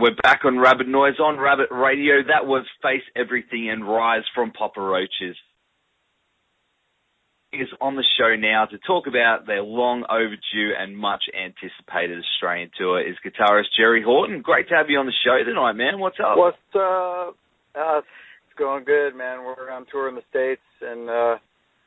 We're back on Rabbit Noise on Rabbit Radio. That was Face Everything and Rise from Papa Roaches. Is on the show now to talk about their long overdue and much anticipated Australian tour is guitarist Jerry Horton. Great to have you on the show tonight, man. What's up? What's up? Uh, it's going good, man. We're on tour in the States and uh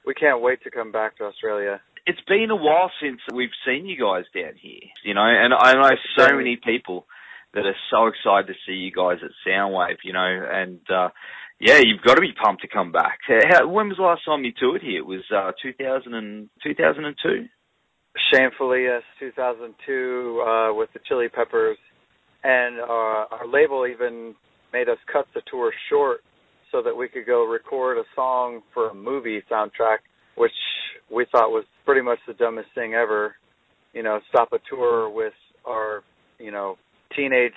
we can't wait to come back to Australia. It's been a while since we've seen you guys down here, you know, and I know so many people that are so excited to see you guys at Soundwave, you know, and uh yeah, you've got to be pumped to come back. How, when was the last time you toured here? It was uh 2000 and, 2002? Shamefully, yes, 2002 uh with the Chili Peppers and uh our label even made us cut the tour short so that we could go record a song for a movie soundtrack, which we thought was pretty much the dumbest thing ever. You know, stop a tour with our, you know, teenage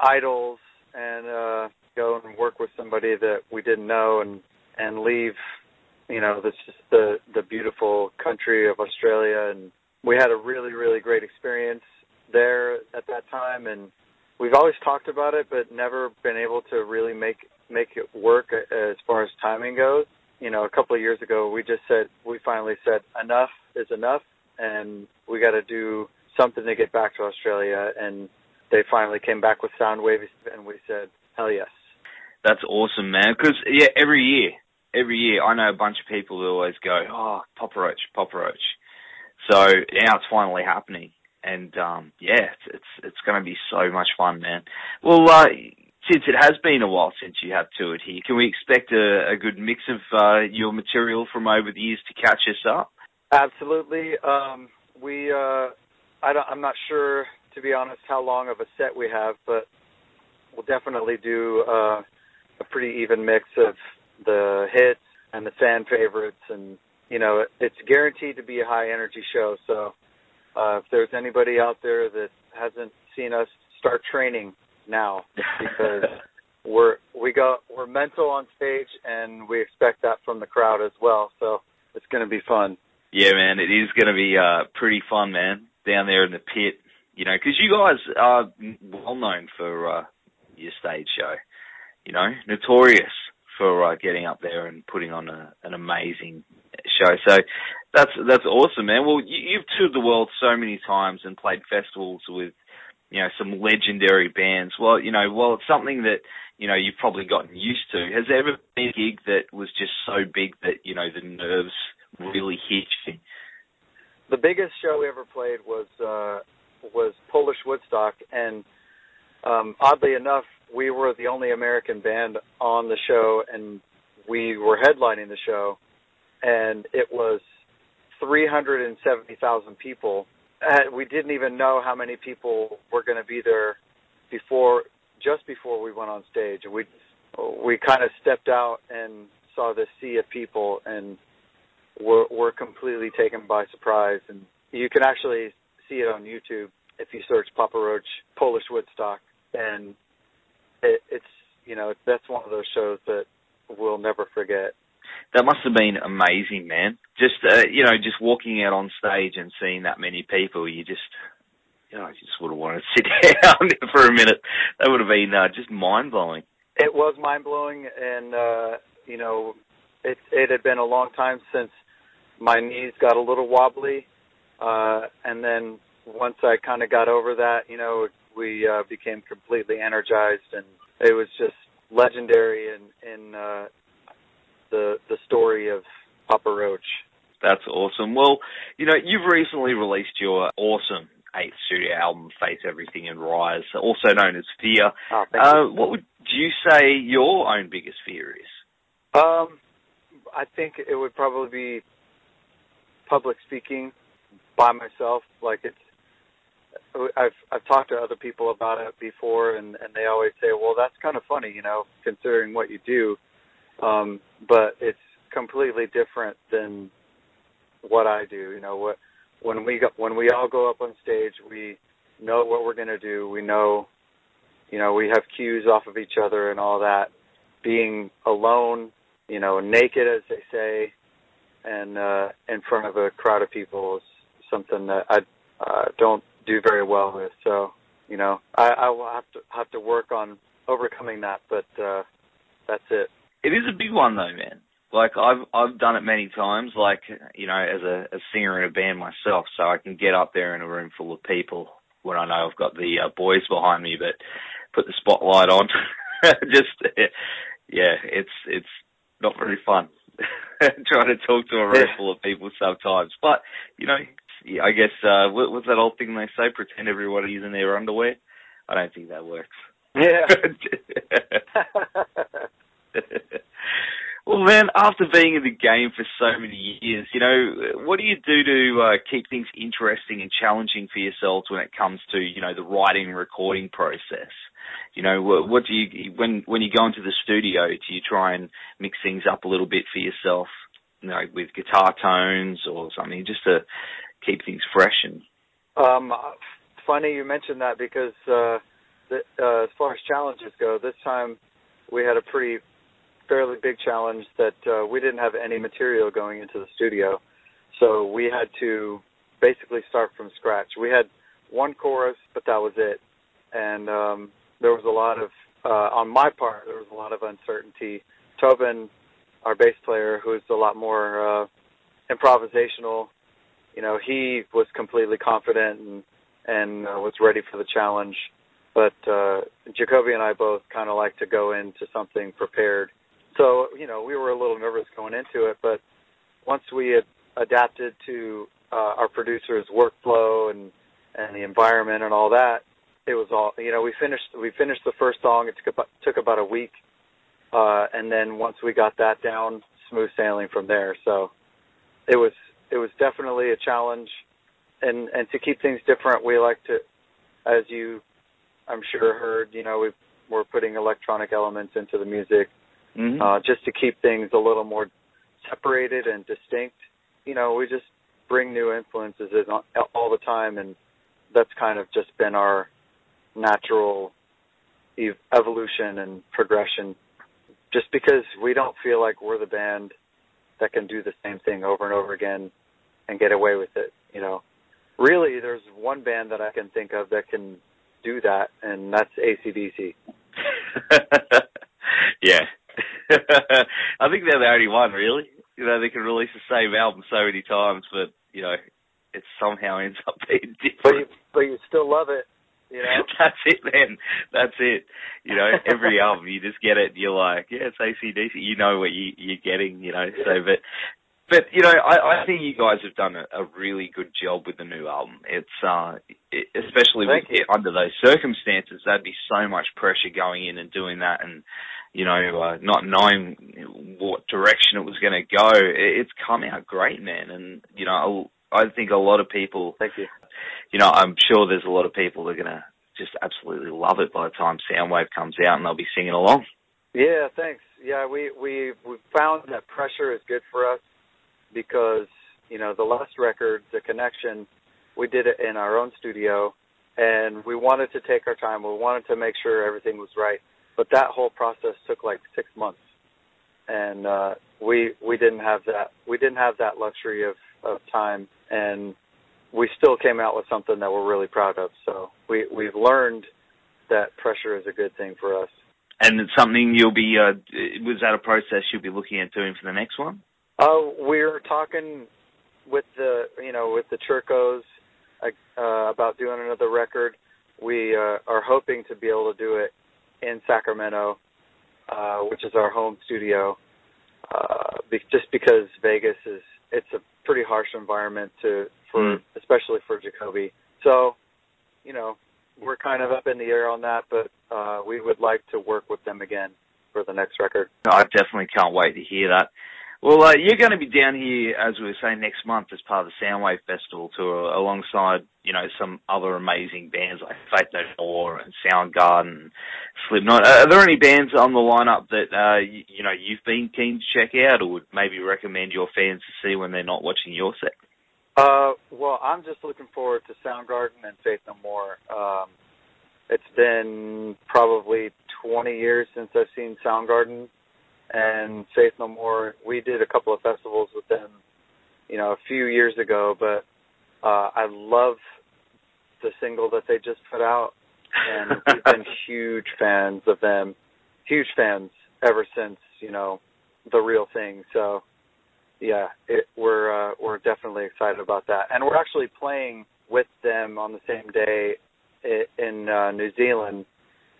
idols and uh go and work with somebody that we didn't know and and leave you know this just the the beautiful country of Australia. And we had a really really great experience there at that time. And we've always talked about it but never been able to really make make it work as far as timing goes. You know a couple of years ago we just said we finally said enough is enough and we got to do something to get back to Australia. And they finally came back with Soundwave and we said hell yes That's awesome, man. Because yeah, every year, every year, I know a bunch of people who always go, "Oh, Papa Roach, Papa Roach." So now it's finally happening, and um, yeah, it's it's, it's going to be so much fun, man. Well, uh, since it has been a while since you have toured here, can we expect a, a good mix of uh, your material from over the years to catch us up? Absolutely. Um, we, uh, I don't, I'm not sure, to be honest, how long of a set we have, but we'll definitely do uh, a pretty even mix of the hits and the fan favorites, and you know, it's guaranteed to be a high energy show. So, uh, if there's anybody out there that hasn't seen us, start training now because we're we go we're mental on stage, and we expect that from the crowd as well. So it's going to be fun. Yeah, man, it is going to be uh, pretty fun, man, down there in the pit. You know, because you guys are well known for uh, your stage show. You know, notorious for uh, getting up there and putting on a, an amazing show. So that's that's awesome, man. Well, you, you've toured the world so many times and played festivals with you know some legendary bands. Well, you know, well, it's something that you know you've probably gotten used to. Has there ever been a gig that was just so big that you know the nerves really hit you? The biggest show we ever played was uh, was Polish Woodstock, and um, oddly enough, we were the only American band on the show, and we were headlining the show, and it was 370,000 people. And we didn't even know how many people were going to be there before, just before we went on stage. We we kind of stepped out and saw this sea of people, and were were completely taken by surprise. And you can actually see it on YouTube if you search Papa Roach Polish Woodstock, and it, it's you know that's one of those shows that we'll never forget. That must have been amazing, man. Just uh, you know, just walking out on stage and seeing that many people, you just you know, I just would have wanted to sit down for a minute. That would have been uh, just mind blowing. It was mind blowing, and uh, you know, it it had been a long time since my knees got a little wobbly, uh, and then once I kind of got over that, you know, we uh, became completely energized, and it was just legendary in in uh, the the story of Papa Roach. That's awesome. Well, you know, you've recently released your awesome eighth studio album, Face Everything and Rise, also known as Fear. Oh, Uh, what would you say your own biggest fear is? Um, I think it would probably be public speaking, by myself. Like it's I've I've talked to other people about it before, and and they always say, well, that's kind of funny, you know, considering what you do. Um, but it's completely different than what I do. You know what when we go, when we all go up on stage, we know what we're going to do. We know, you know, we have cues off of each other and all that. Being alone, you know, naked as they say, and uh, in front of a crowd of people is something that I uh, don't do very well with. So, you know, I, I will have to have to work on overcoming that, but uh, that's it. It is a big one though, man. Like I've I've done it many times, like you know, as a, a singer in a band myself, so I can get up there in a room full of people when I know I've got the uh, boys behind me, but put the spotlight on. Just yeah, it's it's not very fun trying to talk to a room full of people sometimes. But you know, I guess uh, what's that old thing they say? Pretend everybody's in their underwear. I don't think that works. Yeah. Well, man, after being in the game for so many years, you know, what do you do to uh, keep things interesting and challenging for yourselves when it comes to, you know, the writing and recording process? You know, what, what do you when when you go into the studio? Do you try and mix things up a little bit for yourself, you know, with guitar tones or something, just to keep things fresh and? Um, funny you mentioned that because uh, the, uh, as far as challenges go, this time we had a pretty fairly big challenge that uh, we didn't have any material going into the studio, so we had to basically start from scratch. We had one chorus, but that was it, and um, there was a lot of uh, on my part there was a lot of uncertainty. Tobin, our bass player, who's a lot more uh, improvisational, you know, he was completely confident and and uh, was ready for the challenge. But uh, Jacoby and I both kind of like to go into something prepared so, you know, we were a little nervous going into it, but once we had adapted to uh, our producer's workflow and and the environment and all that, it was all you know. We finished we finished the first song. It took about took about a week, uh, and then once we got that down, smooth sailing from there. So it was it was definitely a challenge, and and to keep things different, we like to, as you, I'm sure heard, you know, we we're putting electronic elements into the music mm-hmm. uh, just to keep things a little more separated and distinct. You know, we just bring new influences in all the time, and that's kind of just been our natural ev- evolution and progression. Just because we don't feel like we're the band that can do the same thing over and over again and get away with it, you know. Really, there's one band that I can think of that can do that, and that's ACDC. yeah, I think they're the only one, really. You know, they can release the same album so many times, but you know, it somehow ends up being different. But you, but you still love it. You know? That's it, man. That's it. You know, every album you just get it. You're like, yeah, it's ACDC. You know what you, you're getting. You know, so but but you know, I, I think you guys have done a, a really good job with the new album. It's uh, it, especially with, it, under those circumstances, there'd be so much pressure going in and doing that, and you know, uh, not knowing what direction it was going to go. It, it's come out great, man. And you know, I think a lot of people. Thank you. You know, I'm sure there's a lot of people that are going to just absolutely love it by the time Soundwave comes out, and they'll be singing along. Yeah, thanks. Yeah, we we we found that pressure is good for us because you know the last record, The Connection, we did it in our own studio, and we wanted to take our time. We wanted to make sure everything was right but that whole process took like six months, and uh, we we didn't have that we didn't have that luxury of of time, and we still came out with something that we're really proud of. So we we've learned that pressure is a good thing for us. And it's something you'll be uh, was that a process you'll be looking at doing for the next one? Uh, we're talking with the you know with the Churkos uh, about doing another record. We uh, are hoping to be able to do it in Sacramento, uh, which is our home studio. Uh, be, just because Vegas is it's a pretty harsh environment to for mm. especially for Jacoby. So, you know, we're kind of up in the air on that, but uh, we would like to work with them again for the next record. I definitely can't wait to hear that. Well, uh, you're going to be down here, as we were saying, next month as part of the Soundwave Festival tour, alongside you know some other amazing bands like Faith No More and Soundgarden, Slipknot. Are there any bands on the lineup that uh, you, you know you've been keen to check out, or would maybe recommend your fans to see when they're not watching your set? Uh, well, I'm just looking forward to Soundgarden and Faith No More. Um, it's been probably 20 years since I've seen Soundgarden and Faith No More. We did a couple of festivals with them, you know, a few years ago, but uh, I love the single that they just put out, and we've been huge fans of them, huge fans ever since you know the real thing. So yeah, it, we're uh, we're definitely excited about that, and we're actually playing with them on the same day in uh, New Zealand.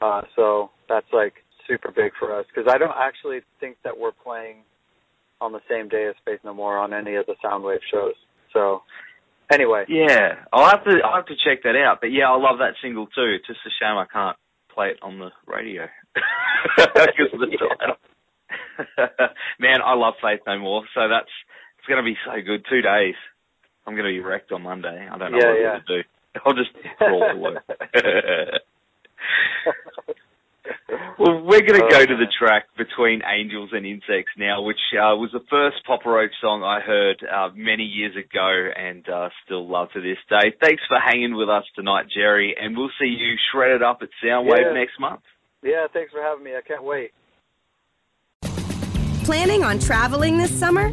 Uh, so that's like super big for us because I don't actually think that we're playing on the same day as Faith No More on any of the Soundwave shows. So anyway, yeah, I'll have to I'll have to check that out. But yeah, I love that single too. It's just a shame I can't play it on the radio because of the title. Man, I love Faith No More, so that's it's going to be so good. Two days. I'm going to be wrecked on Monday. I don't know yeah, what yeah. I'm going to do. I'll just crawl to work. well, we're going to go to the track between Angels and Insects now, which uh, was the first Papa Roach song I heard uh, many years ago and uh, still love to this day. Thanks for hanging with us tonight, Jerry, and we'll see you shredded up at Soundwave Yeah. next month. yeah, thanks for having me. I can't wait. Planning on traveling this summer?